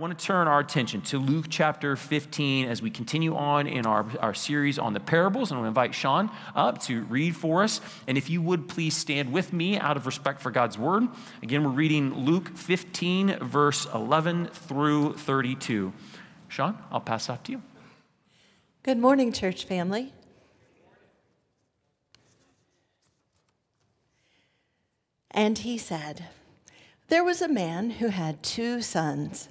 want to turn our attention to Luke chapter 15 as we continue on in our, our series on the parables. And I'm going to invite Sean up to read for us. And if you would please stand with me out of respect for God's word. Again, we're reading Luke 15, verse 11 through 32. Sean, I'll pass off to you. Good morning, church family. And he said, There was a man who had two sons.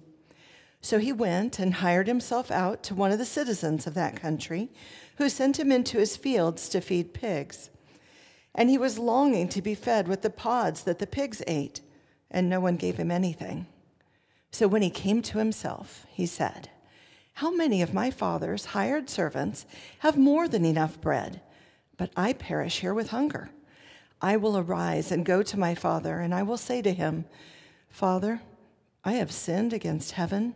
So he went and hired himself out to one of the citizens of that country, who sent him into his fields to feed pigs. And he was longing to be fed with the pods that the pigs ate, and no one gave him anything. So when he came to himself, he said, How many of my father's hired servants have more than enough bread, but I perish here with hunger? I will arise and go to my father, and I will say to him, Father, I have sinned against heaven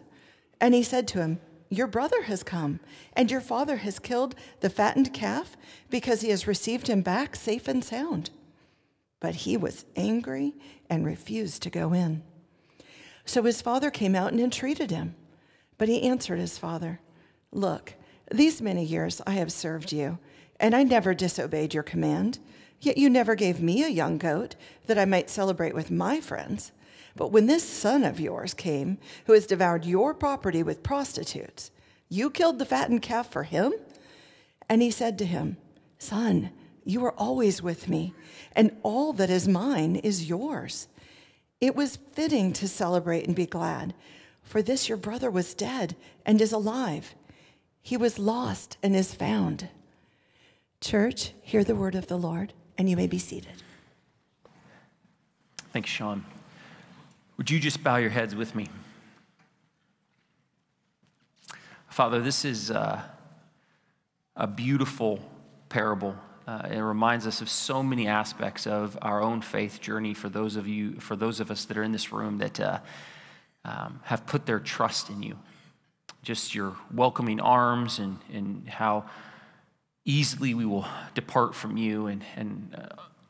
And he said to him, Your brother has come, and your father has killed the fattened calf because he has received him back safe and sound. But he was angry and refused to go in. So his father came out and entreated him. But he answered his father, Look, these many years I have served you, and I never disobeyed your command. Yet you never gave me a young goat that I might celebrate with my friends. But when this son of yours came, who has devoured your property with prostitutes, you killed the fattened calf for him? And he said to him, Son, you are always with me, and all that is mine is yours. It was fitting to celebrate and be glad, for this your brother was dead and is alive. He was lost and is found. Church, hear the word of the Lord, and you may be seated. Thanks, Sean. Would you just bow your heads with me? Father, this is uh, a beautiful parable. Uh, it reminds us of so many aspects of our own faith journey for those of you, for those of us that are in this room that uh, um, have put their trust in you. Just your welcoming arms and, and how easily we will depart from you and, and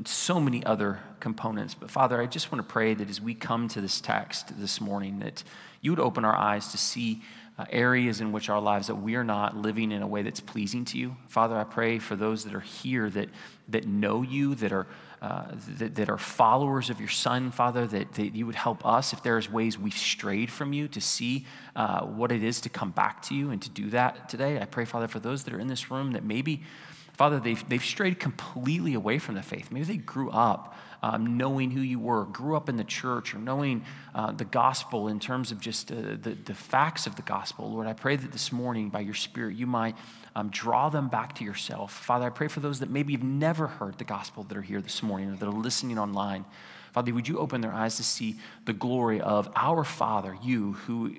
uh, so many other components. But Father, I just want to pray that as we come to this text this morning, that you would open our eyes to see uh, areas in which our lives that we are not living in a way that's pleasing to you. Father, I pray for those that are here that, that know you, that are, uh, that, that are followers of your Son, Father, that, that you would help us if there's ways we've strayed from you to see uh, what it is to come back to you and to do that today. I pray, Father, for those that are in this room that maybe Father, they've, they've strayed completely away from the faith. Maybe they grew up um, knowing who you were, grew up in the church, or knowing uh, the gospel in terms of just uh, the, the facts of the gospel. Lord, I pray that this morning, by your Spirit, you might um, draw them back to yourself. Father, I pray for those that maybe have never heard the gospel that are here this morning or that are listening online. Father, would you open their eyes to see the glory of our Father, you, who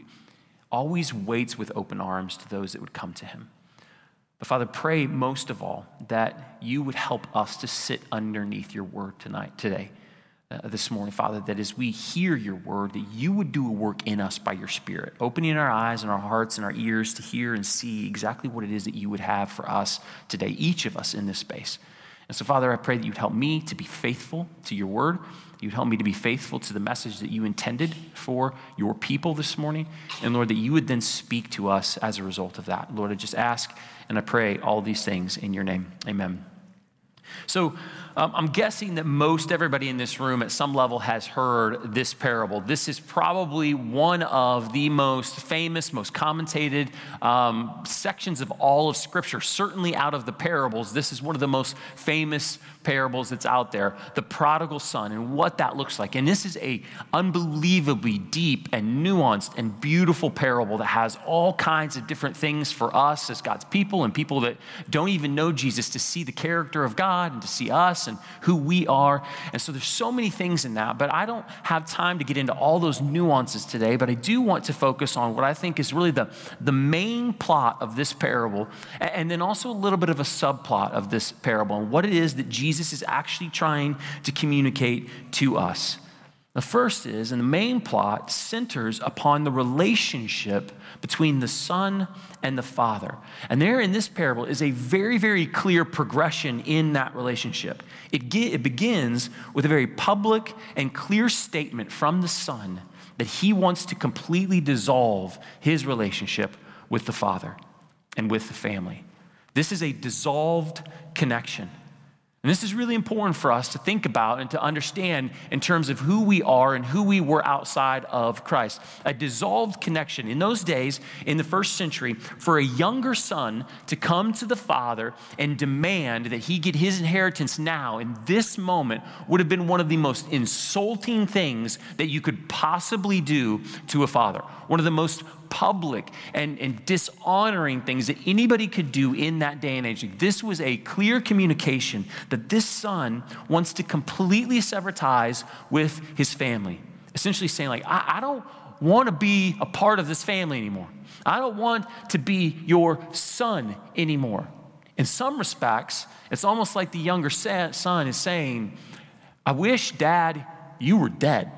always waits with open arms to those that would come to him. But Father, pray most of all that you would help us to sit underneath your word tonight, today. uh, this morning, Father, that as we hear your word, that you would do a work in us by your Spirit, opening our eyes and our hearts and our ears to hear and see exactly what it is that you would have for us today, each of us in this space. And so, Father, I pray that you'd help me to be faithful to your word. You'd help me to be faithful to the message that you intended for your people this morning. And Lord, that you would then speak to us as a result of that. Lord, I just ask and I pray all these things in your name. Amen. So, um, I'm guessing that most everybody in this room at some level has heard this parable. This is probably one of the most famous, most commentated um, sections of all of Scripture. Certainly, out of the parables, this is one of the most famous parables that's out there the prodigal son and what that looks like and this is a unbelievably deep and nuanced and beautiful parable that has all kinds of different things for us as god's people and people that don't even know jesus to see the character of god and to see us and who we are and so there's so many things in that but i don't have time to get into all those nuances today but i do want to focus on what i think is really the, the main plot of this parable and then also a little bit of a subplot of this parable and what it is that Jesus is actually trying to communicate to us. The first is, and the main plot centers upon the relationship between the Son and the Father. And there in this parable is a very, very clear progression in that relationship. It, ge- it begins with a very public and clear statement from the Son that he wants to completely dissolve his relationship with the Father and with the family. This is a dissolved connection. And this is really important for us to think about and to understand in terms of who we are and who we were outside of Christ. A dissolved connection. In those days, in the first century, for a younger son to come to the father and demand that he get his inheritance now, in this moment, would have been one of the most insulting things that you could possibly do to a father. One of the most public and, and dishonoring things that anybody could do in that day and age. This was a clear communication that this son wants to completely sever ties with his family. Essentially saying, like, I, I don't want to be a part of this family anymore. I don't want to be your son anymore. In some respects, it's almost like the younger son is saying, I wish, dad, you were dead.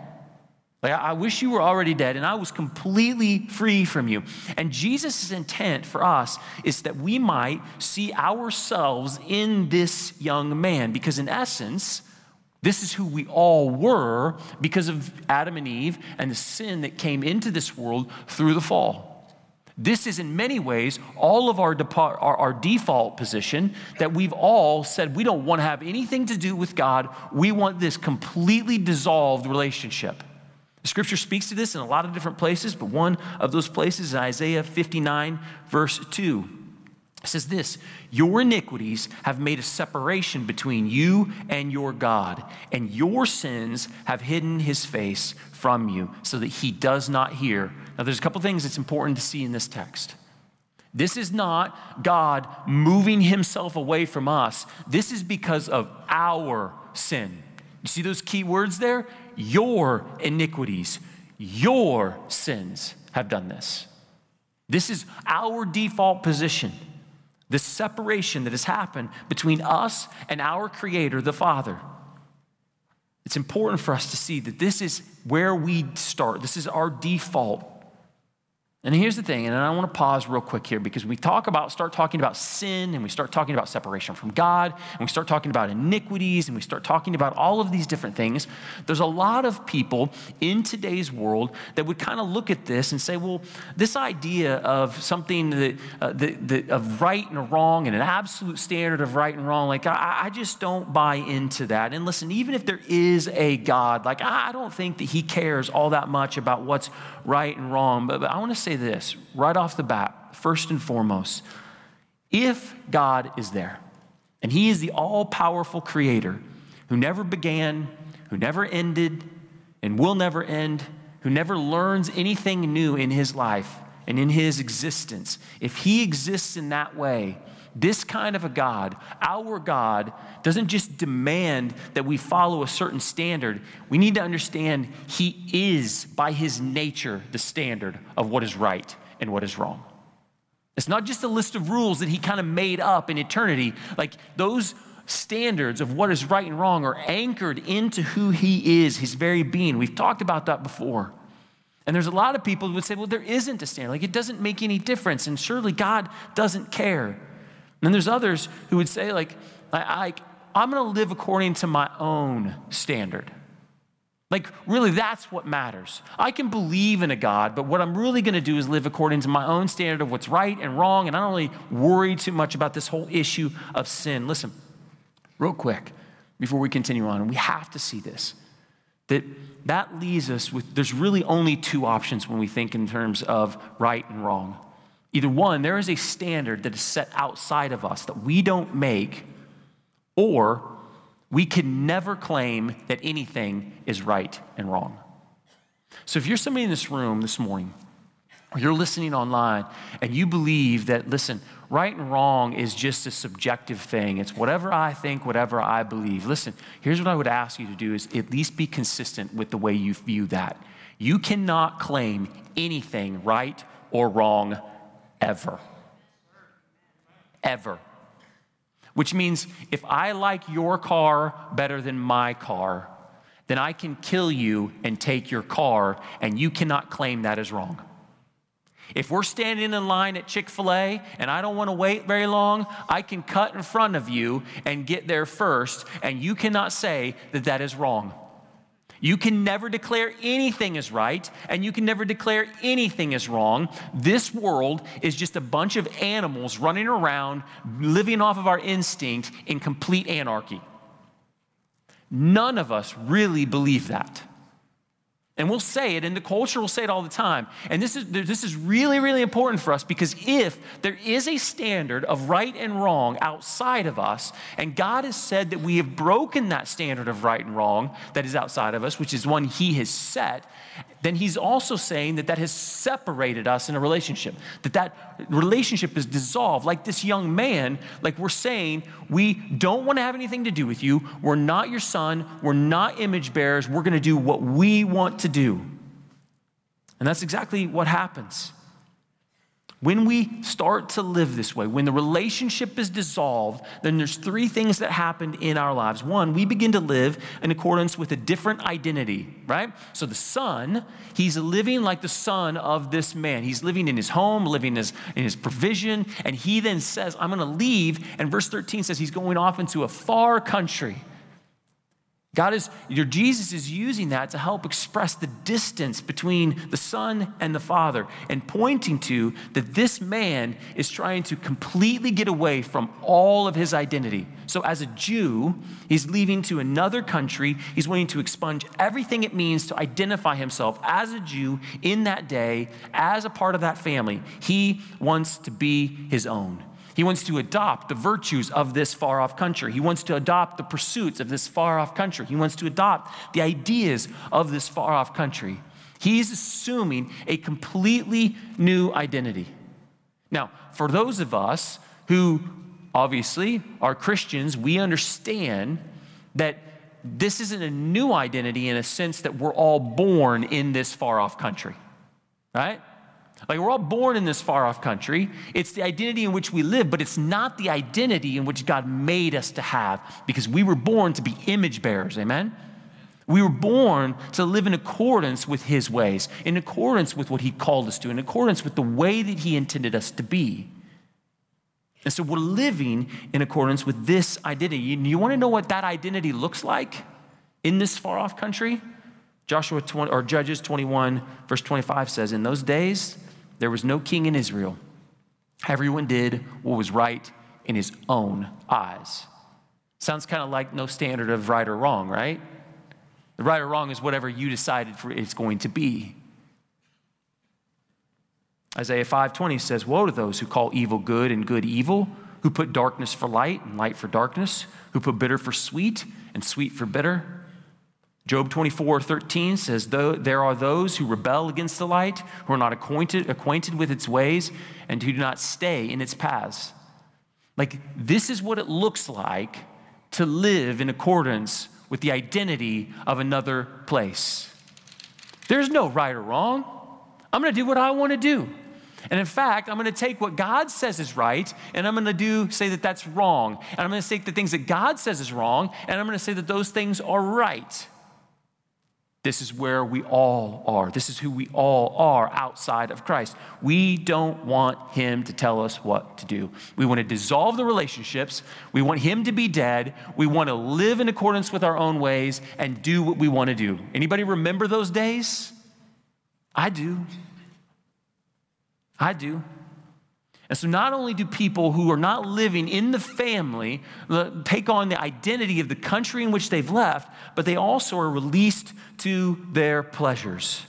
Like, I wish you were already dead and I was completely free from you. And Jesus' intent for us is that we might see ourselves in this young man, because in essence, this is who we all were because of Adam and Eve and the sin that came into this world through the fall. This is, in many ways, all of our, our, our, default position that we've all said we don't want to have anything to do with God. We want this completely dissolved relationship. Scripture speaks to this in a lot of different places, but one of those places is Isaiah 59, verse 2. It says this Your iniquities have made a separation between you and your God, and your sins have hidden his face from you so that he does not hear. Now, there's a couple things that's important to see in this text. This is not God moving himself away from us, this is because of our sin. You see those key words there? Your iniquities, your sins have done this. This is our default position. The separation that has happened between us and our Creator, the Father. It's important for us to see that this is where we start. This is our default and here's the thing, and I want to pause real quick here because we talk about, start talking about sin and we start talking about separation from God and we start talking about iniquities and we start talking about all of these different things. There's a lot of people in today's world that would kind of look at this and say, well, this idea of something that, uh, of right and wrong and an absolute standard of right and wrong, like I, I just don't buy into that. And listen, even if there is a God, like I don't think that he cares all that much about what's right and wrong. But, but I want to say this right off the bat, first and foremost. If God is there, and He is the all powerful creator who never began, who never ended, and will never end, who never learns anything new in His life and in His existence, if He exists in that way, this kind of a God, our God, doesn't just demand that we follow a certain standard. We need to understand He is, by His nature, the standard of what is right and what is wrong. It's not just a list of rules that He kind of made up in eternity. Like those standards of what is right and wrong are anchored into who he is, his very being. We've talked about that before. And there's a lot of people who would say, well, there isn't a standard. Like, it doesn't make any difference. And surely God doesn't care. And then there's others who would say, like, I, I, I'm going to live according to my own standard. Like, really, that's what matters. I can believe in a God, but what I'm really going to do is live according to my own standard of what's right and wrong, and I don't really worry too much about this whole issue of sin. Listen, real quick, before we continue on, we have to see this that that leaves us with there's really only two options when we think in terms of right and wrong. Either one, there is a standard that is set outside of us that we don't make, or we can never claim that anything is right and wrong. So if you're somebody in this room this morning, or you're listening online, and you believe that, listen, right and wrong is just a subjective thing. It's whatever I think, whatever I believe. Listen, here's what I would ask you to do is at least be consistent with the way you view that. You cannot claim anything right or wrong ever. Ever. Which means if I like your car better than my car, then I can kill you and take your car, and you cannot claim that is wrong. If we're standing in line at Chick fil A and I don't want to wait very long, I can cut in front of you and get there first, and you cannot say that that is wrong. You can never declare anything is right, and you can never declare anything is wrong. This world is just a bunch of animals running around, living off of our instinct in complete anarchy. None of us really believe that. And we'll say it, and the culture will say it all the time. And this is, this is really, really important for us because if there is a standard of right and wrong outside of us, and God has said that we have broken that standard of right and wrong that is outside of us, which is one He has set, then he's also saying that that has separated us in a relationship, that that relationship is dissolved. Like this young man, like we're saying, we don't want to have anything to do with you. We're not your son. We're not image bearers. We're going to do what we want to do. And that's exactly what happens. When we start to live this way, when the relationship is dissolved, then there's three things that happen in our lives. One, we begin to live in accordance with a different identity, right? So the son, he's living like the son of this man. He's living in his home, living in his, in his provision, and he then says, I'm going to leave. And verse 13 says he's going off into a far country. God is, your Jesus is using that to help express the distance between the Son and the Father and pointing to that this man is trying to completely get away from all of his identity. So, as a Jew, he's leaving to another country. He's wanting to expunge everything it means to identify himself as a Jew in that day, as a part of that family. He wants to be his own. He wants to adopt the virtues of this far off country. He wants to adopt the pursuits of this far off country. He wants to adopt the ideas of this far off country. He's assuming a completely new identity. Now, for those of us who obviously are Christians, we understand that this isn't a new identity in a sense that we're all born in this far off country, right? Like we're all born in this far off country. It's the identity in which we live, but it's not the identity in which God made us to have because we were born to be image bearers. Amen? We were born to live in accordance with His ways, in accordance with what He called us to, in accordance with the way that He intended us to be. And so we're living in accordance with this identity. You, you want to know what that identity looks like in this far off country? Joshua 20, or Judges 21, verse 25 says, In those days, there was no king in Israel. Everyone did what was right in his own eyes. Sounds kind of like no standard of right or wrong, right? The right or wrong is whatever you decided for it's going to be. Isaiah 5:20 says, "Woe to those who call evil good and good evil, who put darkness for light and light for darkness, who put bitter for sweet and sweet for bitter." Job 24, 13 says, Though There are those who rebel against the light, who are not acquainted, acquainted with its ways, and who do not stay in its paths. Like, this is what it looks like to live in accordance with the identity of another place. There's no right or wrong. I'm going to do what I want to do. And in fact, I'm going to take what God says is right and I'm going to do say that that's wrong. And I'm going to take the things that God says is wrong and I'm going to say that those things are right. This is where we all are. This is who we all are outside of Christ. We don't want Him to tell us what to do. We want to dissolve the relationships. We want Him to be dead. We want to live in accordance with our own ways and do what we want to do. Anybody remember those days? I do. I do. And so, not only do people who are not living in the family take on the identity of the country in which they've left, but they also are released to their pleasures.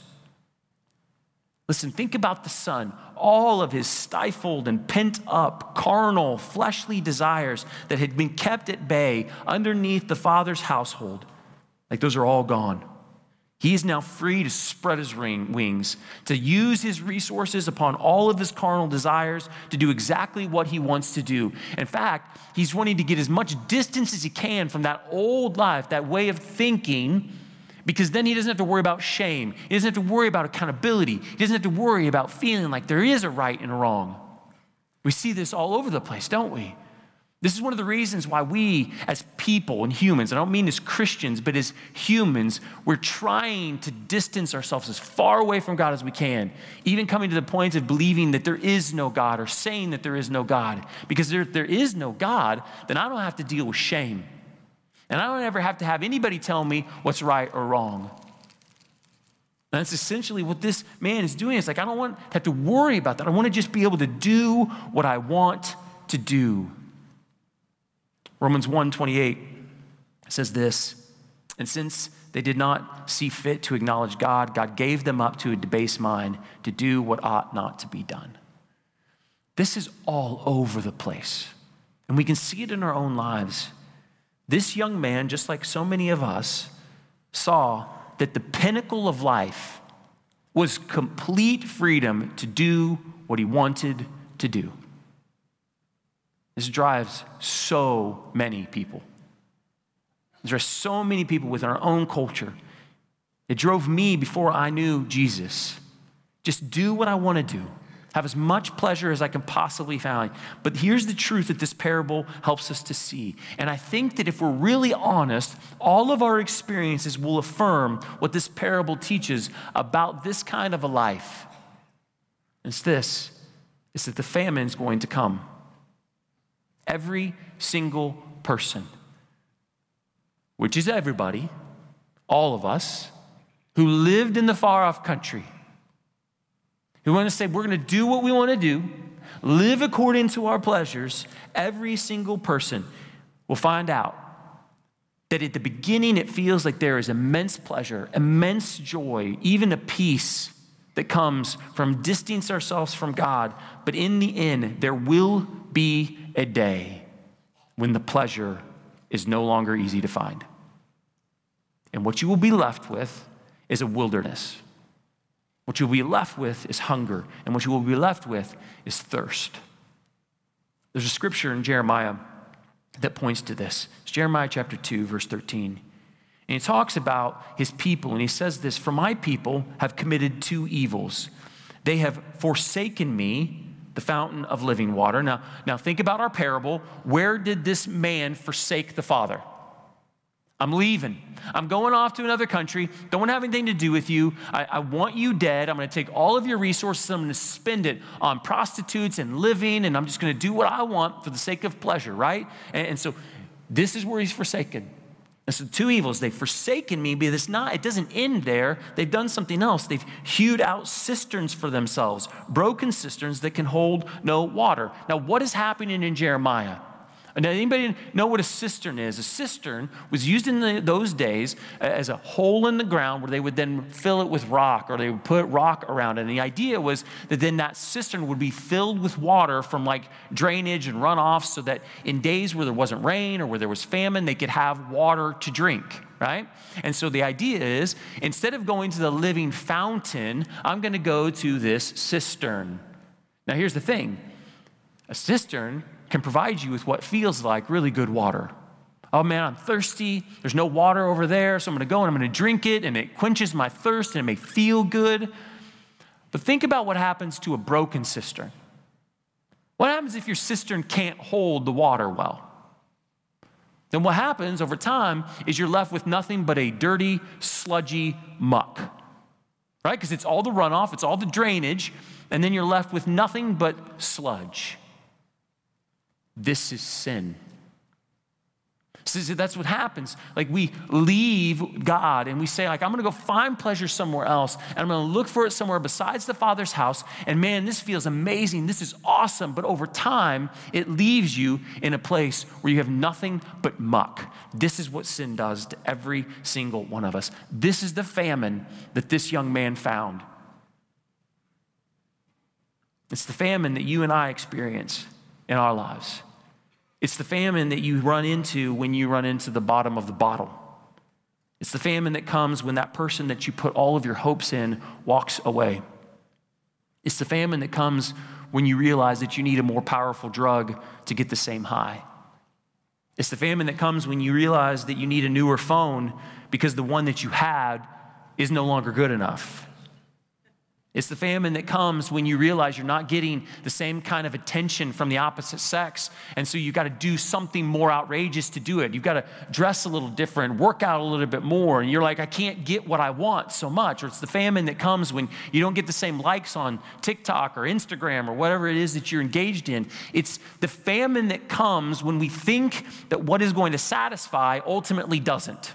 Listen, think about the son, all of his stifled and pent up carnal, fleshly desires that had been kept at bay underneath the father's household. Like those are all gone. He is now free to spread his wings, to use his resources upon all of his carnal desires, to do exactly what he wants to do. In fact, he's wanting to get as much distance as he can from that old life, that way of thinking, because then he doesn't have to worry about shame. He doesn't have to worry about accountability. He doesn't have to worry about feeling like there is a right and a wrong. We see this all over the place, don't we? This is one of the reasons why we, as people and humans, I don't mean as Christians, but as humans, we're trying to distance ourselves as far away from God as we can, even coming to the point of believing that there is no God or saying that there is no God. Because if there is no God, then I don't have to deal with shame. And I don't ever have to have anybody tell me what's right or wrong. And that's essentially what this man is doing. It's like, I don't want to have to worry about that. I want to just be able to do what I want to do. Romans 1:28 says this, and since they did not see fit to acknowledge God, God gave them up to a debased mind to do what ought not to be done. This is all over the place. And we can see it in our own lives. This young man, just like so many of us, saw that the pinnacle of life was complete freedom to do what he wanted to do. This drives so many people. There are so many people within our own culture. It drove me before I knew Jesus. Just do what I want to do. Have as much pleasure as I can possibly find. But here's the truth that this parable helps us to see. And I think that if we're really honest, all of our experiences will affirm what this parable teaches about this kind of a life. It's this it's that the famine is going to come. Every single person, which is everybody, all of us, who lived in the far off country, who want to say, we're going to do what we want to do, live according to our pleasures, every single person will find out that at the beginning it feels like there is immense pleasure, immense joy, even a peace that comes from distancing ourselves from God. But in the end, there will be a day when the pleasure is no longer easy to find. And what you will be left with is a wilderness. What you'll be left with is hunger. And what you will be left with is thirst. There's a scripture in Jeremiah that points to this. It's Jeremiah chapter 2, verse 13. And he talks about his people, and he says this For my people have committed two evils. They have forsaken me, the fountain of living water. Now, now think about our parable. Where did this man forsake the Father? I'm leaving. I'm going off to another country. Don't want to have anything to do with you. I, I want you dead. I'm going to take all of your resources. I'm going to spend it on prostitutes and living, and I'm just going to do what I want for the sake of pleasure, right? And, and so this is where he's forsaken. And so two evils, they've forsaken me, but it's not, it doesn't end there. They've done something else. They've hewed out cisterns for themselves, broken cisterns that can hold no water. Now, what is happening in Jeremiah? Now, anybody know what a cistern is? A cistern was used in the, those days as a hole in the ground where they would then fill it with rock or they would put rock around it. And the idea was that then that cistern would be filled with water from like drainage and runoff so that in days where there wasn't rain or where there was famine, they could have water to drink right? And so the idea is instead of going to the living fountain, I'm going to go to this cistern. Now, here's the thing a cistern can provide you with what feels like really good water. Oh man, I'm thirsty. There's no water over there, so I'm going to go and I'm going to drink it, and it quenches my thirst and it may feel good. But think about what happens to a broken cistern. What happens if your cistern can't hold the water well? Then what happens over time is you're left with nothing but a dirty, sludgy muck, right? Because it's all the runoff, it's all the drainage, and then you're left with nothing but sludge. This is sin. So that's what happens. Like we leave God and we say, like, I'm gonna go find pleasure somewhere else, and I'm gonna look for it somewhere besides the Father's house. And man, this feels amazing. This is awesome. But over time, it leaves you in a place where you have nothing but muck. This is what sin does to every single one of us. This is the famine that this young man found. It's the famine that you and I experience in our lives. It's the famine that you run into when you run into the bottom of the bottle. It's the famine that comes when that person that you put all of your hopes in walks away. It's the famine that comes when you realize that you need a more powerful drug to get the same high. It's the famine that comes when you realize that you need a newer phone because the one that you had is no longer good enough. It's the famine that comes when you realize you're not getting the same kind of attention from the opposite sex. And so you've got to do something more outrageous to do it. You've got to dress a little different, work out a little bit more. And you're like, I can't get what I want so much. Or it's the famine that comes when you don't get the same likes on TikTok or Instagram or whatever it is that you're engaged in. It's the famine that comes when we think that what is going to satisfy ultimately doesn't.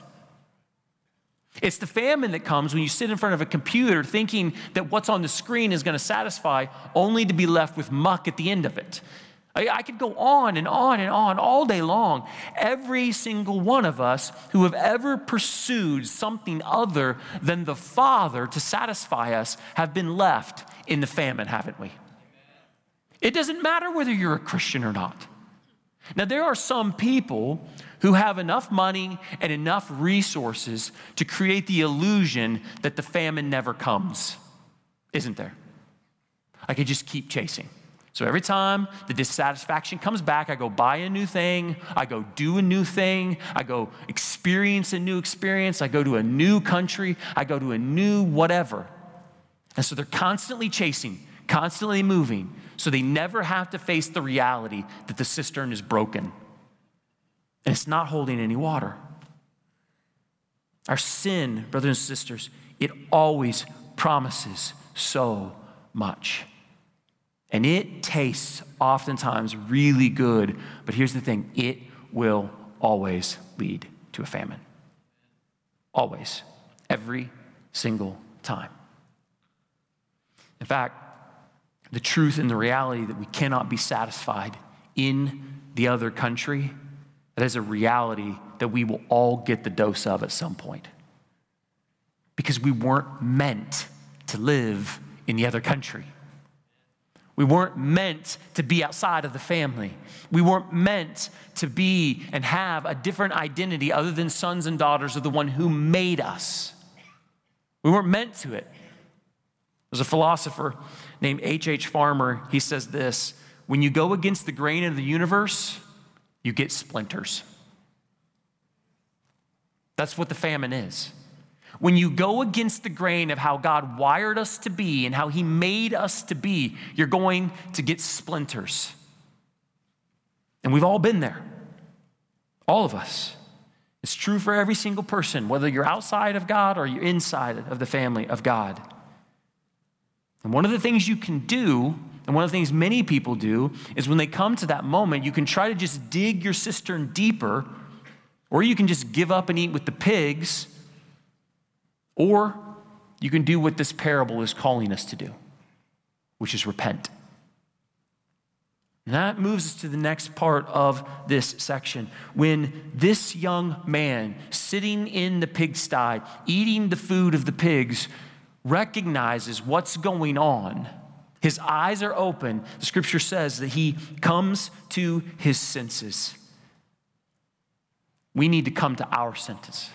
It's the famine that comes when you sit in front of a computer thinking that what's on the screen is going to satisfy, only to be left with muck at the end of it. I, I, could go on and on and on all day long. Every single one of us who have ever pursued something other than the Father to satisfy us have been left in the famine, haven't we? It doesn't matter whether you're a Christian or not. Now, there are some people who have enough money and enough resources to create the illusion that the famine never comes, isn't there? I could just keep chasing. So every time the dissatisfaction comes back, I go buy a new thing, I go do a new thing, I go experience a new experience, I go to a new country, I go to a new whatever. And so they're constantly chasing, constantly moving, so they never have to face the reality that the cistern is broken and it's not holding any water. Our sin, brothers and sisters, it always promises so much. And it tastes oftentimes really good, but here's the thing it will always lead to a famine. Always. Every single time. In fact, the truth and the reality that we cannot be satisfied in the other country that is a reality that we will all get the dose of at some point. Because we weren't meant to live in the other country. We weren't meant to be outside of the family. We weren't meant to be and have a different identity other than sons and daughters of the one who made us. We weren't meant to it. There's a philosopher named H.H. H. Farmer. He says this When you go against the grain of the universe, you get splinters. That's what the famine is. When you go against the grain of how God wired us to be and how He made us to be, you're going to get splinters. And we've all been there, all of us. It's true for every single person, whether you're outside of God or you're inside of the family of God. And one of the things you can do and one of the things many people do is when they come to that moment, you can try to just dig your cistern deeper, or you can just give up and eat with the pigs, or you can do what this parable is calling us to do, which is repent. And that moves us to the next part of this section. When this young man, sitting in the pigsty, eating the food of the pigs, recognizes what's going on his eyes are open. The scripture says that he comes to his senses. We need to come to our senses.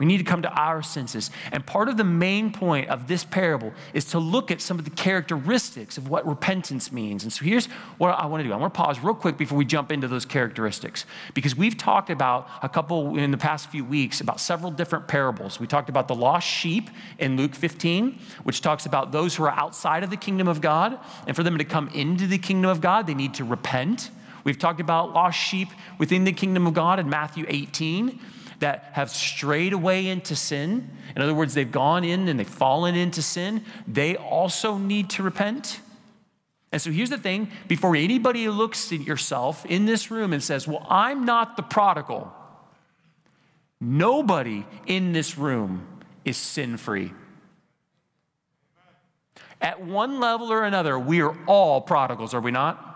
We need to come to our senses. And part of the main point of this parable is to look at some of the characteristics of what repentance means. And so here's what I want to do. I want to pause real quick before we jump into those characteristics. Because we've talked about a couple in the past few weeks about several different parables. We talked about the lost sheep in Luke 15, which talks about those who are outside of the kingdom of God. And for them to come into the kingdom of God, they need to repent. We've talked about lost sheep within the kingdom of God in Matthew 18 that have strayed away into sin, in other words, they've gone in and they've fallen into sin, they also need to repent. And so here's the thing before anybody looks at yourself in this room and says, Well, I'm not the prodigal, nobody in this room is sin free. At one level or another, we are all prodigals, are we not?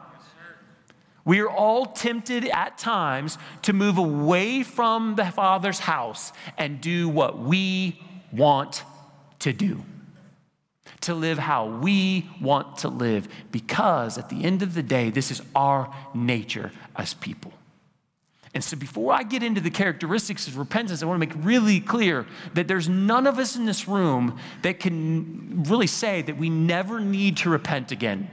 We are all tempted at times to move away from the Father's house and do what we want to do, to live how we want to live, because at the end of the day, this is our nature as people. And so, before I get into the characteristics of repentance, I want to make really clear that there's none of us in this room that can really say that we never need to repent again.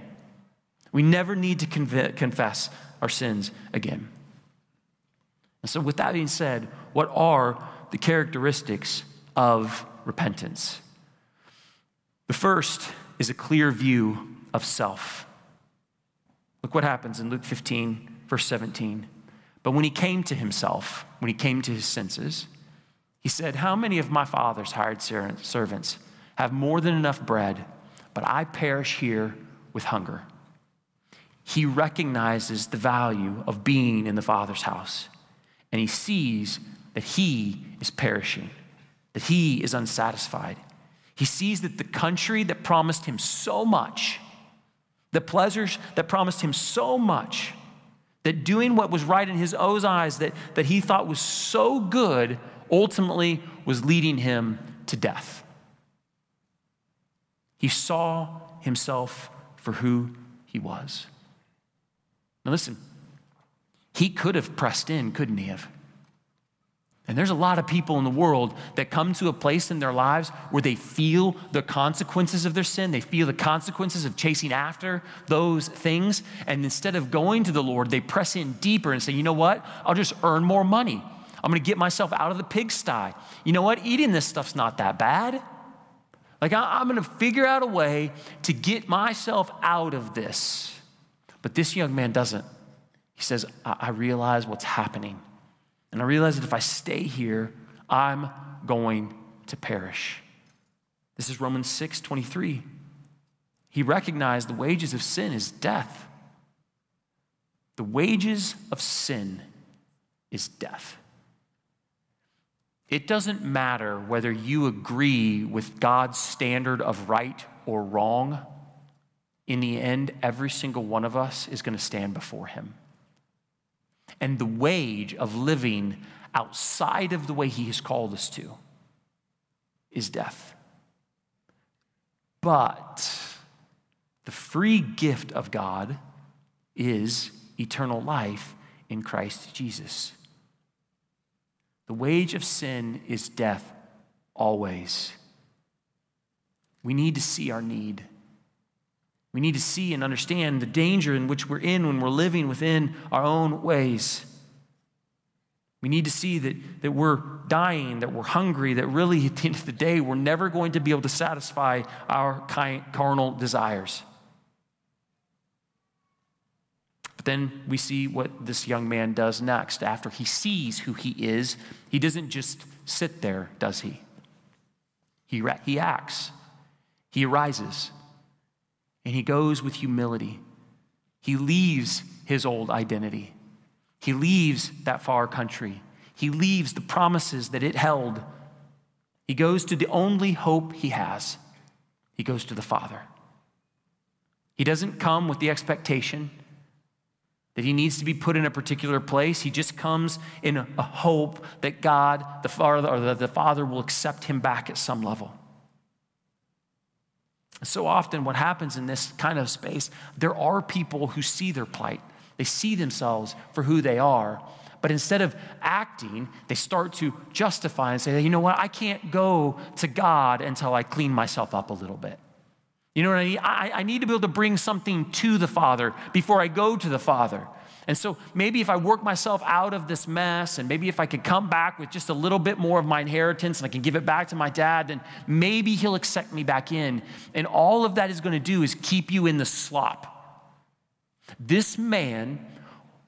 We never need to confess our sins again. And so, with that being said, what are the characteristics of repentance? The first is a clear view of self. Look what happens in Luke 15, verse 17. But when he came to himself, when he came to his senses, he said, How many of my father's hired servants have more than enough bread, but I perish here with hunger? He recognizes the value of being in the Father's house. And he sees that he is perishing, that he is unsatisfied. He sees that the country that promised him so much, the pleasures that promised him so much, that doing what was right in his own eyes, that, that he thought was so good, ultimately was leading him to death. He saw himself for who he was. Now, listen, he could have pressed in, couldn't he have? And there's a lot of people in the world that come to a place in their lives where they feel the consequences of their sin. They feel the consequences of chasing after those things. And instead of going to the Lord, they press in deeper and say, you know what? I'll just earn more money. I'm going to get myself out of the pigsty. You know what? Eating this stuff's not that bad. Like, I'm going to figure out a way to get myself out of this. But this young man doesn't. He says, I, I realize what's happening. And I realize that if I stay here, I'm going to perish. This is Romans 6 23. He recognized the wages of sin is death. The wages of sin is death. It doesn't matter whether you agree with God's standard of right or wrong in the end, every single one of us is going to stand before him. And the wage of living outside of the way he has called us to is death. But the free gift of God is eternal life in Christ Jesus. The wage of sin is death always. We need to see our need. We need to see and understand the danger in which we're in when we're living within our own ways. We need to see that, that we're dying, that we're hungry, that really at the end of the day, we're never going to be able to satisfy our carnal desires. But then we see what this young man does next. After he sees who he is, he doesn't just sit there, does he? He, he acts, he arises and he goes with humility. He leaves his old identity. He leaves that far country. He leaves the promises that it held. He goes to the only hope he has. He goes to the Father. He doesn't come with the expectation that he needs to be put in a particular place. He just comes in a, hope that God, the Father, or the Father will accept him back at some level. So often, what happens in this kind of space, there are people who see their plight. They see themselves for who they are, But instead of acting, they start to justify and say, you know what, I can't go to God until I clean myself up a little bit. You know what I mean? I, I need to be able to bring something to the Father before I go to the Father. And so maybe if I work myself out of this mess, and maybe if I could come back with just a little bit more of my inheritance and I can give it back to my dad, then maybe he'll accept me back in. And all of that is going to do is keep you in the slop. This man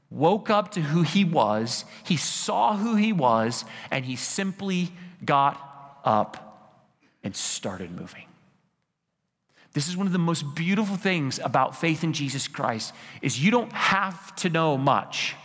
woke up to who he was, he saw who he was, and he simply got up and started moving. This is one of the most beautiful things about faith in Jesus Christ is you don't have to know much.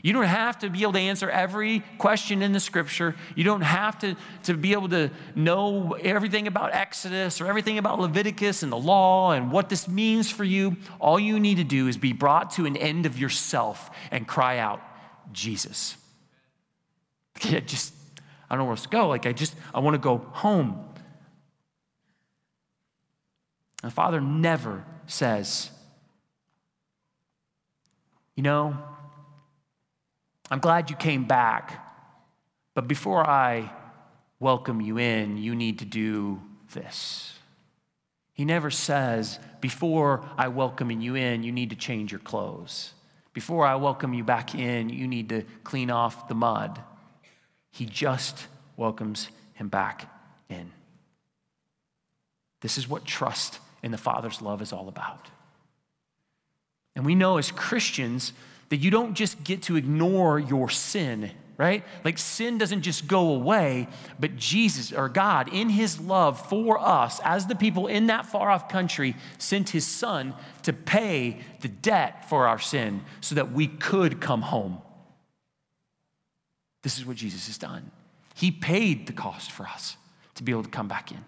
You don't have to be able to answer every question in the scripture. You don't have to, to be able to know everything about Exodus or everything about Leviticus and the law and what this means for you. All you need to do is be brought to an end of yourself and cry out, Jesus. Yeah, just, I don't know where else to go. Like, I just, I want to go home. The Father never says, You know, I'm glad you came back, but before I welcome you in, you need to do this. He never says, Before I welcome you in, you need to change your clothes. Before I welcome you back in, you need to clean off the mud. He just welcomes him back in. This is what trust and the Father's love is all about. And we know as Christians that you don't just get to ignore your sin, right? Like sin doesn't just go away, but Jesus or God, in his love for us, as the people in that far off country, sent his son to pay the debt for our sin so that we could come home. This is what Jesus has done. He paid the cost for us to be able to come back in.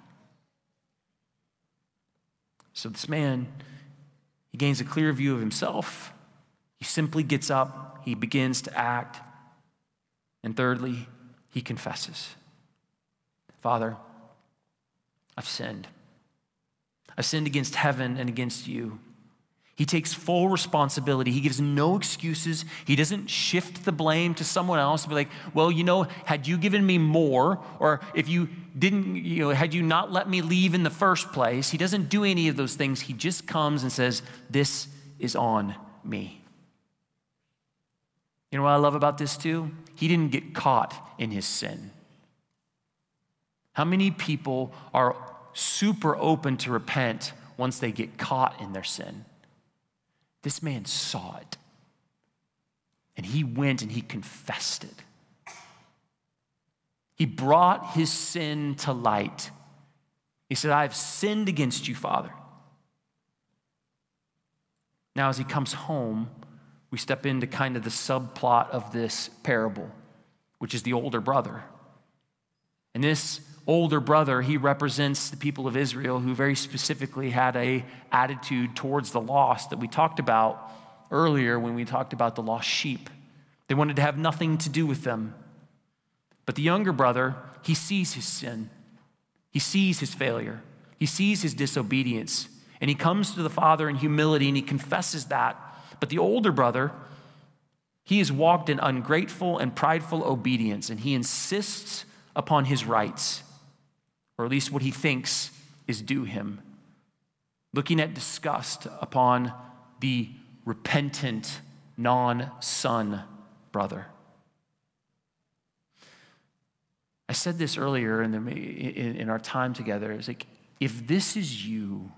So this man, he gains a clear view of himself. He simply gets up, he begins to act. And thirdly, he confesses Father, I've sinned. I've sinned against heaven and against you. He takes full responsibility. He gives no excuses. He doesn't shift the blame to someone else. Be like, well, you know, had you given me more, or if you didn't, you know, had you not let me leave in the first place, he doesn't do any of those things. He just comes and says, This is on me. You know what I love about this too? He didn't get caught in his sin. How many people are super open to repent once they get caught in their sin? This man saw it. And he went and he confessed it. He brought his sin to light. He said, I have sinned against you, Father. Now, as he comes home, we step into kind of the subplot of this parable, which is the older brother. And this older brother, he represents the people of Israel who very specifically had a attitude towards the lost that we talked about earlier when we talked about the lost sheep. They wanted to have nothing to do with them. But the younger brother, he sees his sin. He sees his failure. He sees his disobedience. And he comes to the father in humility and he confesses that. But the older brother, he has walked in ungrateful and prideful obedience and he insists upon his rights or at least what he thinks is due him. Looking at disgust upon the repentant, non son brother. I said this earlier in, the, in, in our time together. It's like, if this is you,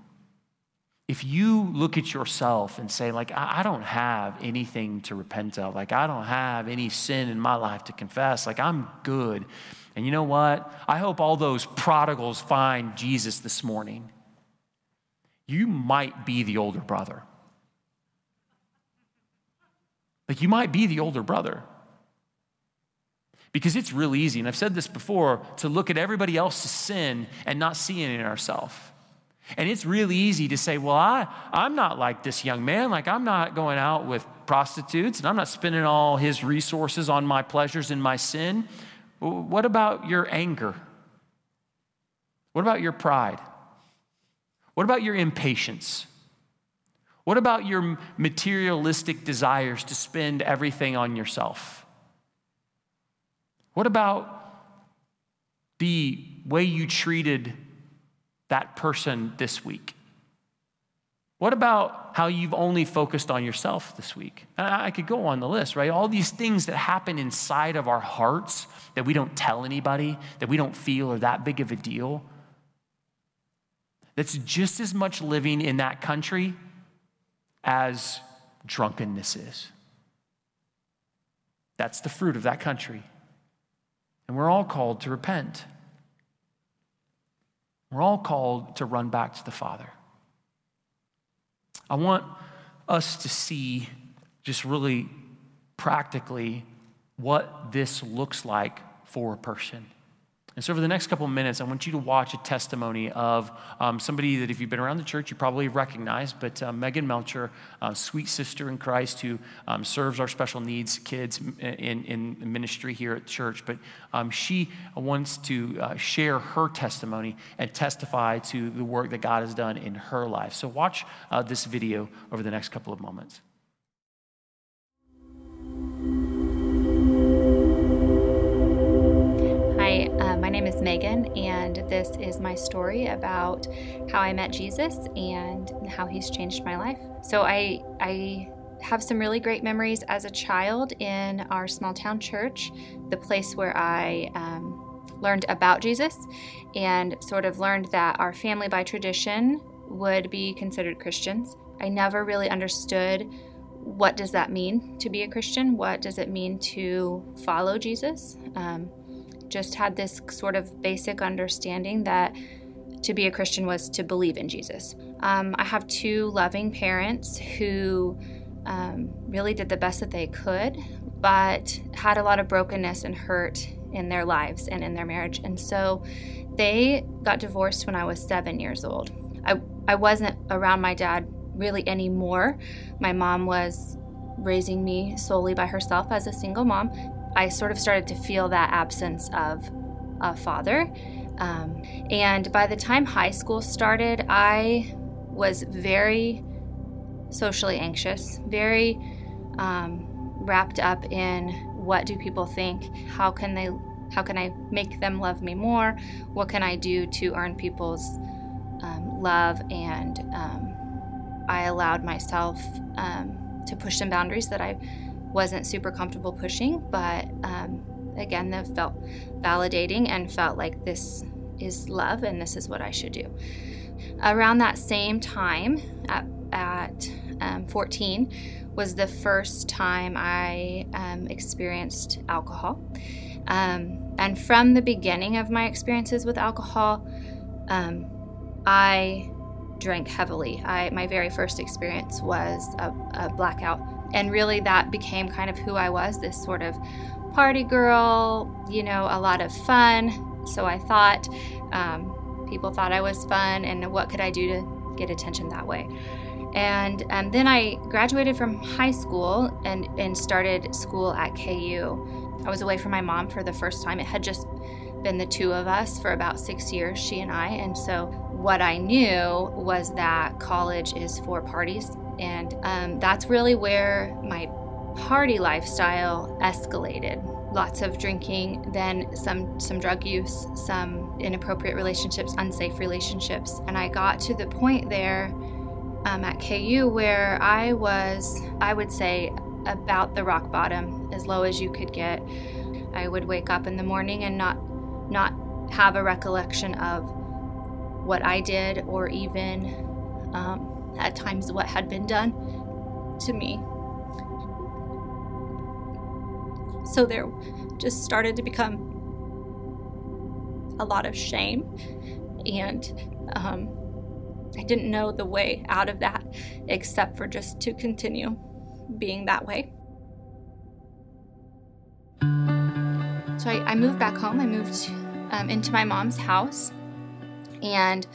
if you look at yourself and say, like, I, I don't have anything to repent of, like, I don't have any sin in my life to confess, like, I'm good. And you know what? I hope all those prodigals find Jesus this morning. You might be the older brother. Like, you might be the older brother. Because it's real easy, and I've said this before, to look at everybody else's sin and not see it in ourselves. And it's really easy to say, well, I, I'm not like this young man. Like, I'm not going out with prostitutes, and I'm not spending all his resources on my pleasures and my sin. What about your anger? What about your pride? What about your impatience? What about your materialistic desires to spend everything on yourself? What about the way you treated that person this week? What about how you've only focused on yourself this week? I could go on the list, right? All these things that happen inside of our hearts that we don't tell anybody, that we don't feel are that big of a deal. That's just as much living in that country as drunkenness is. That's the fruit of that country. And we're all called to repent. We're all called to run back to the Father. I want us to see just really practically what this looks like for a person. And so, over the next couple of minutes, I want you to watch a testimony of um, somebody that, if you've been around the church, you probably recognize, but uh, Megan Melcher, uh, sweet sister in Christ who um, serves our special needs kids in, in ministry here at church. But um, she wants to uh, share her testimony and testify to the work that God has done in her life. So, watch uh, this video over the next couple of moments. Megan, and this is my story about how I met Jesus and how he's changed my life. So, I, I have some really great memories as a child in our small town church, the place where I um, learned about Jesus and sort of learned that our family by tradition would be considered Christians. I never really understood what does that mean to be a Christian? What does it mean to follow Jesus? Um, just had this sort of basic understanding that to be a Christian was to believe in Jesus. Um, I have two loving parents who um, really did the best that they could, but had a lot of brokenness and hurt in their lives and in their marriage. And so they got divorced when I was seven years old. I, I wasn't around my dad really anymore. My mom was raising me solely by herself as a single mom. I sort of started to feel that absence of a father. Um, and by the time high school started, I was very socially anxious, very um, wrapped up in what do people think? How can they? How can I make them love me more? What can I do to earn people's um, love? And um, I allowed myself um, to push some boundaries that I wasn't super comfortable pushing, but um, again, that felt validating and felt like this is love and this is what I should do. Around that same time, at, at um, 14, was the first time I um, experienced alcohol. Um, and from the beginning of my experiences with alcohol, um, I drank heavily. I, my very first experience was a, a blackout and really, that became kind of who I was this sort of party girl, you know, a lot of fun. So I thought um, people thought I was fun, and what could I do to get attention that way? And um, then I graduated from high school and, and started school at KU. I was away from my mom for the first time. It had just been the two of us for about six years, she and I. And so what I knew was that college is for parties and um, that's really where my party lifestyle escalated. Lots of drinking, then some some drug use, some inappropriate relationships, unsafe relationships, and I got to the point there um, at KU where I was, I would say, about the rock bottom, as low as you could get. I would wake up in the morning and not not have a recollection of what I did or even um, at times what had been done to me. So there just started to become a lot of shame, and um, I didn't know the way out of that except for just to continue being that way. So I, I moved back home. I moved um, into my mom's house and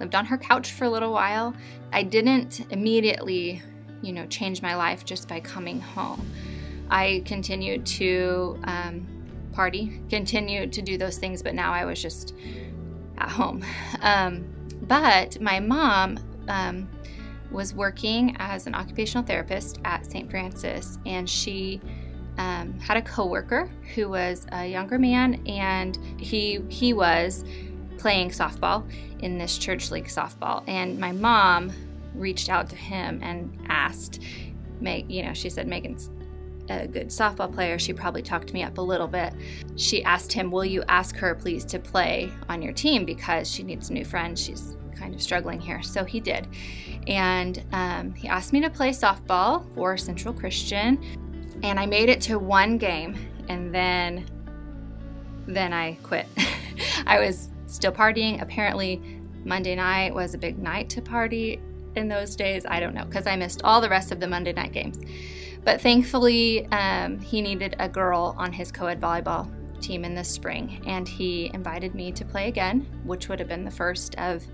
lived on her couch for a little while. I didn't immediately, you know, change my life just by coming home. I continued to um, party, continued to do those things, but now I was just at home. Um, but my mom um, was working as an occupational therapist at St. Francis, and she um, had a coworker who was a younger man, and he he was playing softball in this church league softball. And my mom reached out to him and asked, Meg, you know, she said Megan's a good softball player. She probably talked me up a little bit. She asked him, Will you ask her, please, to play on your team because she needs a new friend? She's kind of struggling here. So he did. And um, he asked me to play softball for Central Christian. And I made it to one game and then then I quit. I was still partying. Apparently, Monday night was a big night to party in those days. I don't know because I missed all the rest of the Monday night games. But thankfully, um, he needed a girl on his co ed volleyball team in the spring, and he invited me to play again, which would have been the first of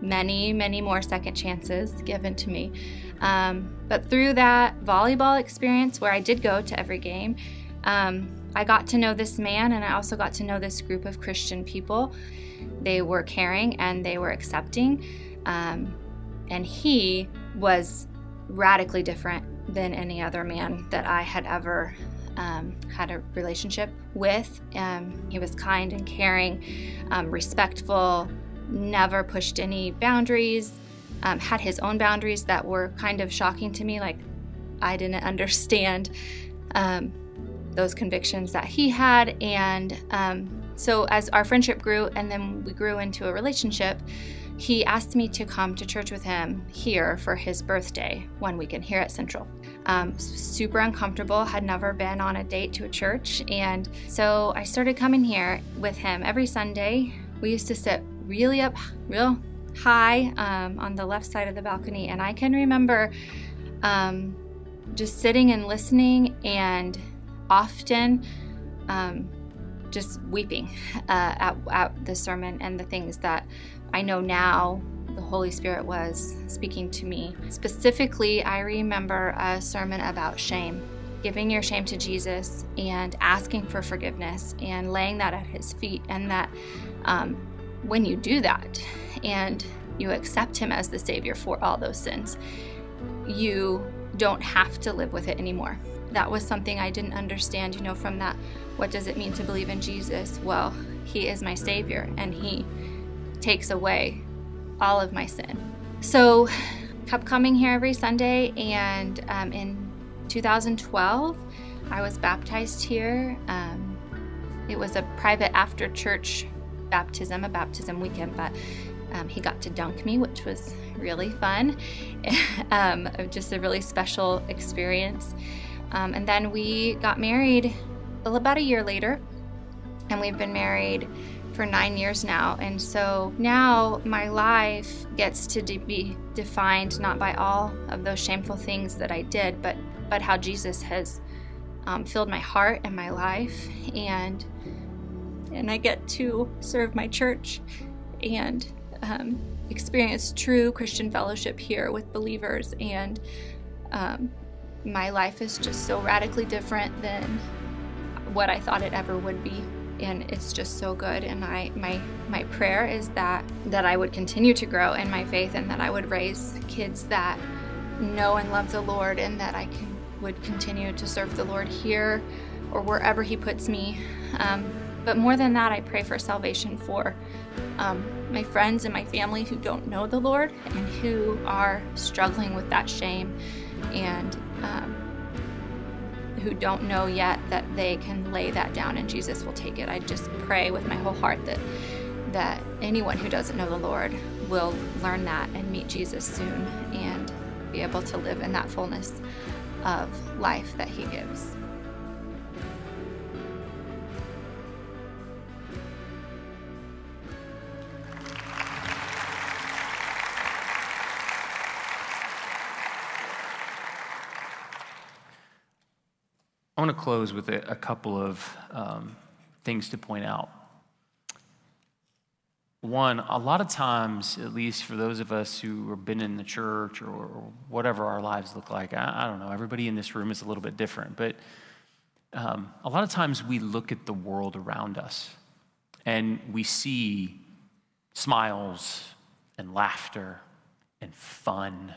many, many more second chances given to me. Um, but through that volleyball experience, where I did go to every game, um, I got to know this man, and I also got to know this group of Christian people. They were caring and they were accepting. Um, and he was radically different than any other man that I had ever um, had a relationship with. Um, he was kind and caring, um, respectful, never pushed any boundaries, um, had his own boundaries that were kind of shocking to me. Like, I didn't understand um, those convictions that he had. And um, so, as our friendship grew and then we grew into a relationship, he asked me to come to church with him here for his birthday one weekend here at Central. Um, super uncomfortable, had never been on a date to a church. And so I started coming here with him every Sunday. We used to sit really up, real high um, on the left side of the balcony. And I can remember um, just sitting and listening and often um, just weeping uh, at, at the sermon and the things that I know now the Holy Spirit was speaking to me. Specifically, I remember a sermon about shame, giving your shame to Jesus and asking for forgiveness and laying that at His feet. And that um, when you do that and you accept Him as the Savior for all those sins, you don't have to live with it anymore. That was something I didn't understand, you know, from that. What does it mean to believe in Jesus? Well, He is my Savior and He takes away all of my sin. So, kept coming here every Sunday, and um, in 2012, I was baptized here. Um, it was a private after church baptism, a baptism weekend, but um, he got to dunk me, which was really fun. um, just a really special experience. Um, and then we got married about a year later, and we've been married for nine years now. And so now my life gets to de- be defined not by all of those shameful things that I did, but, but how Jesus has um, filled my heart and my life. And, and I get to serve my church and um, experience true Christian fellowship here with believers. And um, my life is just so radically different than what I thought it ever would be and it's just so good. And i my my prayer is that that i would continue to grow in my faith and that i would raise kids that know and love the lord and that i can would continue to serve the lord here or wherever he puts me. Um, but more than that i pray for salvation for um, my friends and my family who don't know the lord and who are struggling with that shame. And um, who don't know yet that they can lay that down and Jesus will take it. I just pray with my whole heart that that anyone who doesn't know the Lord will learn that and meet Jesus soon and be able to live in that fullness of life that he gives. I want to close with a, a couple of um, things to point out. One, a lot of times, at least for those of us who have been in the church or, or whatever our lives look like, I, I, don't know, everybody in this room is a little bit different, but um, a lot of times we look at the world around us and we see smiles and laughter and fun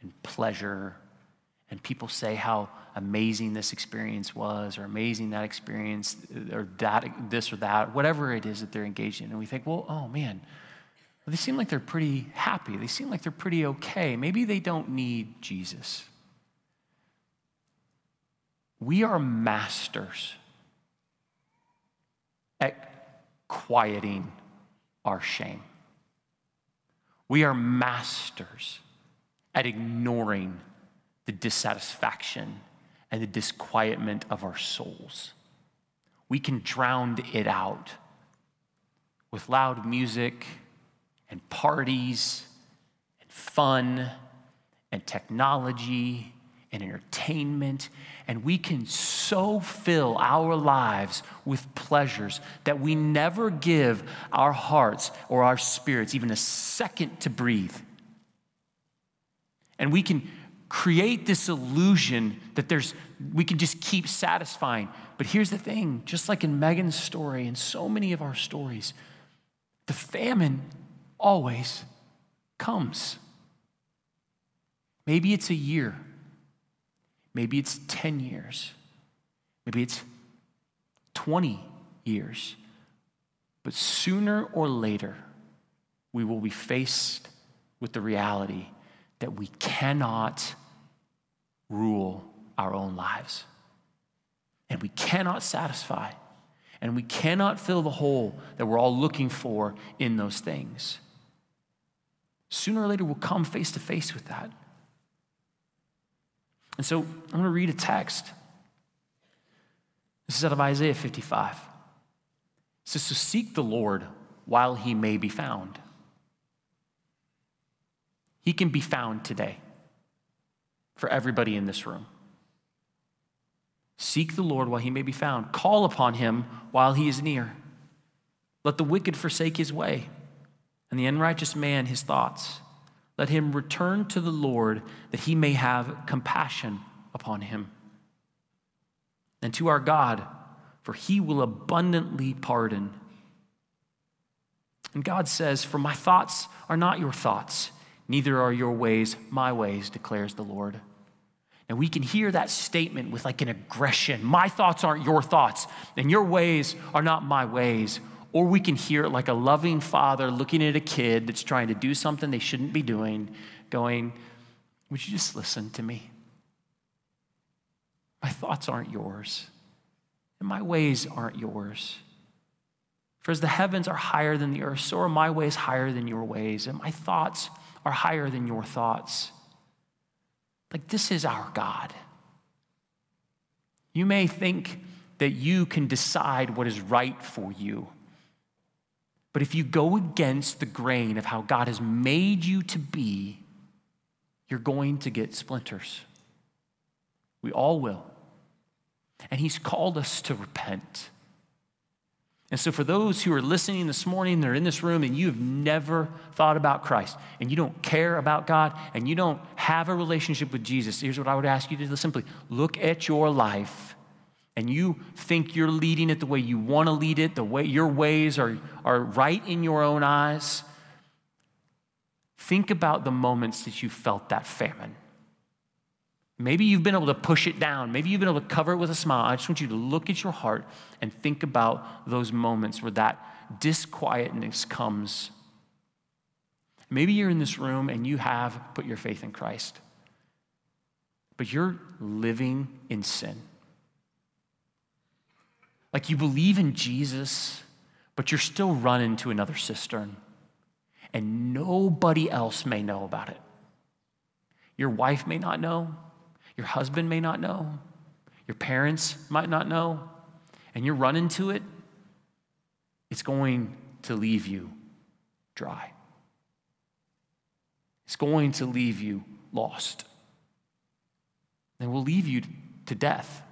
and pleasure. And people say how amazing this experience was, or amazing that experience, or that, this or that, whatever it is that they're engaged in. And we think, well, oh man, they seem like they're pretty happy. They seem like they're pretty okay. Maybe they don't need Jesus. We are masters at quieting our shame. We are masters at ignoring the dissatisfaction and the disquietment of our souls. We can drown it out with loud music and parties and fun and technology and entertainment. And we can so fill our lives with pleasures that we never give our hearts or our spirits even a second to breathe. And we can create this illusion that there's we can just keep satisfying. But here's the thing, just like in Megan's story and so many of our stories, the famine always comes. Maybe it's a year. Maybe it's 10 years. Maybe it's 20 years. But sooner or later, we will be faced with the reality that we cannot rule our own lives. And we cannot satisfy. And we cannot fill the hole that we're all looking for in those things. Sooner or later, we'll come face to face with that. And so I'm going to read a text. This is out of Isaiah 55. It says, So seek the Lord while he may be found. He can be found today for everybody in this room. Seek the Lord while he may be found. Call upon him while he is near. Let the wicked forsake his way, and the unrighteous man his thoughts. Let him return to the Lord that he may have compassion upon him. And to our God, for he will abundantly pardon. And God says, For my thoughts are not your thoughts Neither are your ways my ways, declares the Lord. And we can hear that statement with like an aggression. My thoughts aren't your thoughts, and your ways are not my ways. Or we can hear it like a loving father looking at a kid that's trying to do something they shouldn't be doing, going, Would you just listen to me? My thoughts aren't yours, and my ways aren't yours. For as the heavens are higher than the earth, so are my ways higher than your ways, and my thoughts are higher than your thoughts. Like, this is our God. You may think that you can decide what is right for you. But if you go against the grain of how God has made you to be, you're going to get splinters. We all will. And He's called us to repent. And so, for those who are listening this morning, they're in this room, and you've never thought about Christ, and you don't care about God, and you don't have a relationship with Jesus, here's what I would ask you to do simply look at your life, and you think you're leading it the way you want to lead it, the way your ways are, are right in your own eyes. Think about the moments that you felt that famine. Maybe you've been able to push it down. Maybe you've been able to cover it with a smile. I just want you to look at your heart and think about those moments where that disquietness comes. Maybe you're in this room and you have put your faith in Christ, but you're living in sin. Like you believe in Jesus, but you're still running to another cistern, and nobody else may know about it. Your wife may not know. Your husband may not know, your parents might not know, and you're running to it, it's going to leave you dry. It's going to leave you lost. And will leave you to death.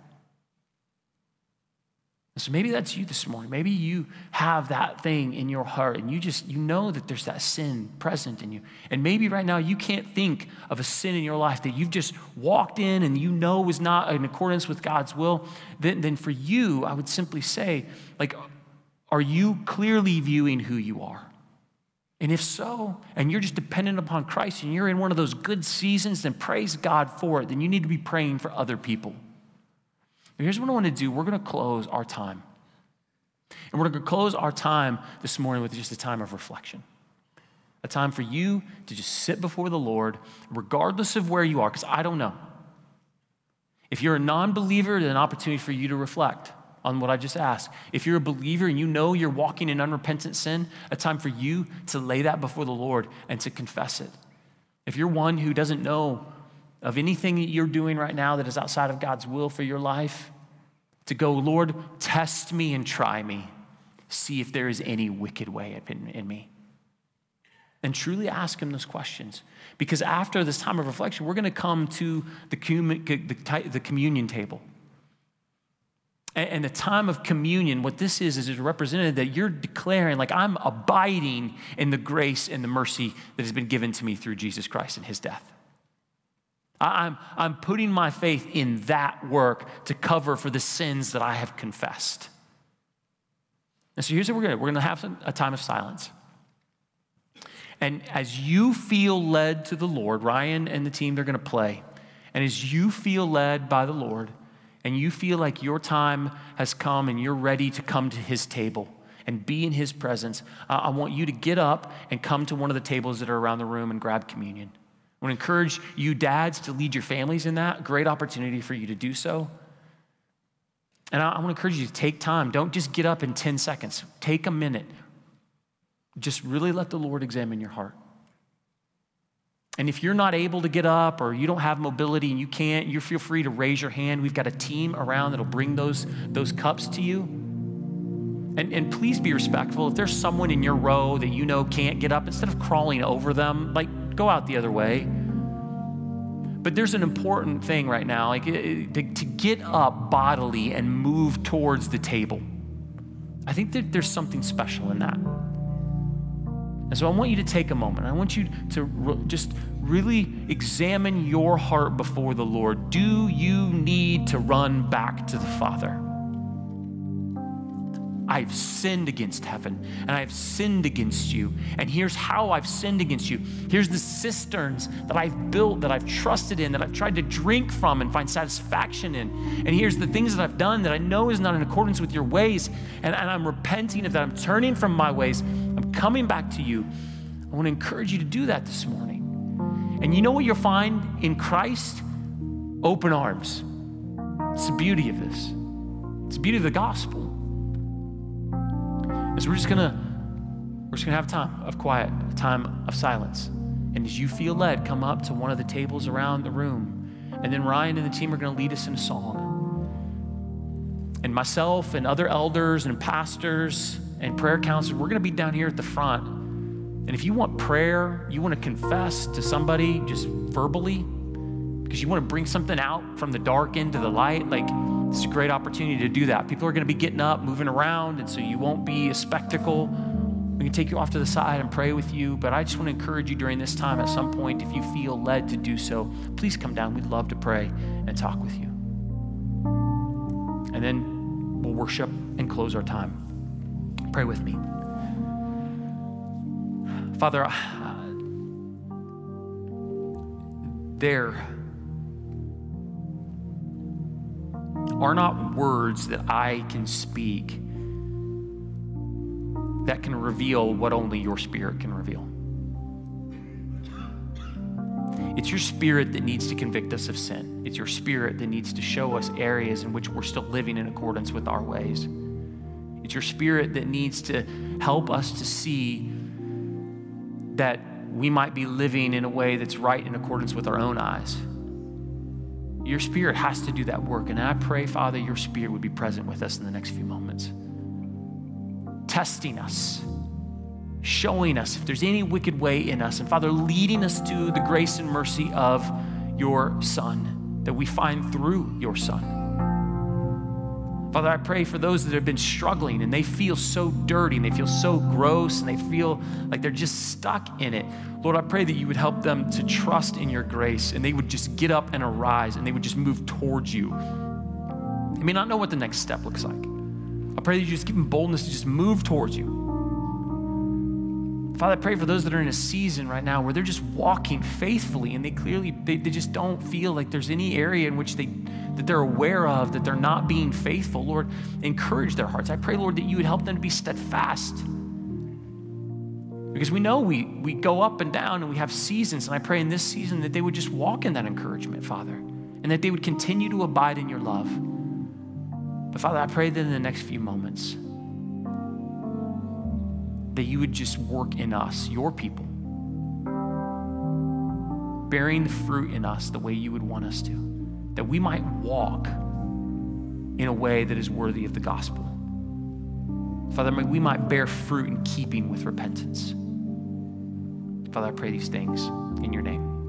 So maybe that's you this morning. Maybe you have that thing in your heart and you just you know that there's that sin present in you. And maybe right now you can't think of a sin in your life that you've just walked in and you know is not in accordance with God's will. Then, then for you, I would simply say, like, are you clearly viewing who you are? And if so, and you're just dependent upon Christ and you're in one of those good seasons, then praise God for it. Then you need to be praying for other people. Here's what I want to do we're going to close our time. And we're going to close our time this morning with just a time of reflection. A time for you to just sit before the Lord, regardless of where you are, because I don't know. If you're a non believer, an opportunity for you to reflect on what I just asked. If you're a believer and you know you're walking in unrepentant sin, a time for you to lay that before the Lord and to confess it. If you're one who doesn't know of anything that you're doing right now that is outside of God's will for your life, to go, Lord, test me and try me. See if there is any wicked way in, in me. And truly ask Him those questions. Because after this time of reflection, we're going to come to the, the, the communion table. And the time of communion, what this is, is it's represented that you're declaring, like, I'm abiding in the grace and the mercy that has been given to me through Jesus Christ and his death. I'm, I'm putting my faith in that work to cover for the sins that I have confessed. And so here's what we're going to We're going to have a time of silence. And as you feel led to the Lord, Ryan and the team, they're going to play. And as you feel led by the Lord, and you feel like your time has come and you're ready to come to his table and be in his presence, I want you to get up and come to one of the tables that are around the room and grab communion. I want to encourage you, dads, to lead your families in that. Great opportunity for you to do so. And I, I want to encourage you to take time. Don't just get up in 10 seconds, take a minute. Just really let the Lord examine your heart. And if you're not able to get up or you don't have mobility and you can't, you feel free to raise your hand. We've got a team around that'll bring those, those cups to you. And, and please be respectful. If there's someone in your row that you know can't get up, instead of crawling over them, like go out the other way. But there's an important thing right now, like to, to get up bodily and move towards the table. I think that there's something special in that. And so I want you to take a moment. I want you to re- just really examine your heart before the Lord. Do you need to run back to the Father? I've sinned against heaven and I've sinned against you. And here's how I've sinned against you. Here's the cisterns that I've built, that I've trusted in, that I've tried to drink from and find satisfaction in. And here's the things that I've done that I know is not in accordance with your ways. And, and I'm repenting of that. I'm turning from my ways. I'm coming back to you. I want to encourage you to do that this morning. And you know what you'll find in Christ? Open arms. It's the beauty of this. It's the beauty of the gospel is we're just gonna we're just gonna have a time of quiet, a time of silence. And as you feel led, come up to one of the tables around the room. And then Ryan and the team are gonna lead us in a song. And myself and other elders and pastors and prayer counselors, we're gonna be down here at the front. And if you want prayer, you want to confess to somebody just verbally, because you want to bring something out from the dark into the light, like it's a great opportunity to do that. People are going to be getting up, moving around, and so you won't be a spectacle. We can take you off to the side and pray with you, but I just want to encourage you during this time at some point, if you feel led to do so, please come down. We'd love to pray and talk with you. And then we'll worship and close our time. Pray with me. Father, there are not words that I can speak that can reveal what only your spirit can reveal. It's your spirit that needs to convict us of sin. It's your spirit that needs to show us areas in which we're still living in accordance with our ways. It's your spirit that needs to help us to see that we might be living in a way that's right in accordance with our own eyes. Your spirit has to do that work. And I pray, Father, your spirit would be present with us in the next few moments, testing us, showing us if there's any wicked way in us. And Father, leading us to the grace and mercy of your Son that we find through your Son. Father, I pray for those that have been struggling and they feel so dirty and they feel so gross and they feel like they're just stuck in it. Lord, I pray that you would help them to trust in your grace and they would just get up and arise and they would just move towards you. They may not know what the next step looks like. I pray that you just give them boldness to just move towards you. Father, I pray for those that are in a season right now where they're just walking faithfully and they clearly, they, they just don't feel like there's any area in which they, that they're aware of, that they're not being faithful. Lord, encourage their hearts. I pray, Lord, that you would help them to be steadfast. Because we know we, we go up and down and we have seasons. And I pray in this season that they would just walk in that encouragement, Father, and that they would continue to abide in your love. But Father, I pray that in the next few moments, that you would just work in us, your people, bearing the fruit in us the way you would want us to, that we might walk in a way that is worthy of the gospel. Father, we might bear fruit in keeping with repentance. Father, I pray these things in your name.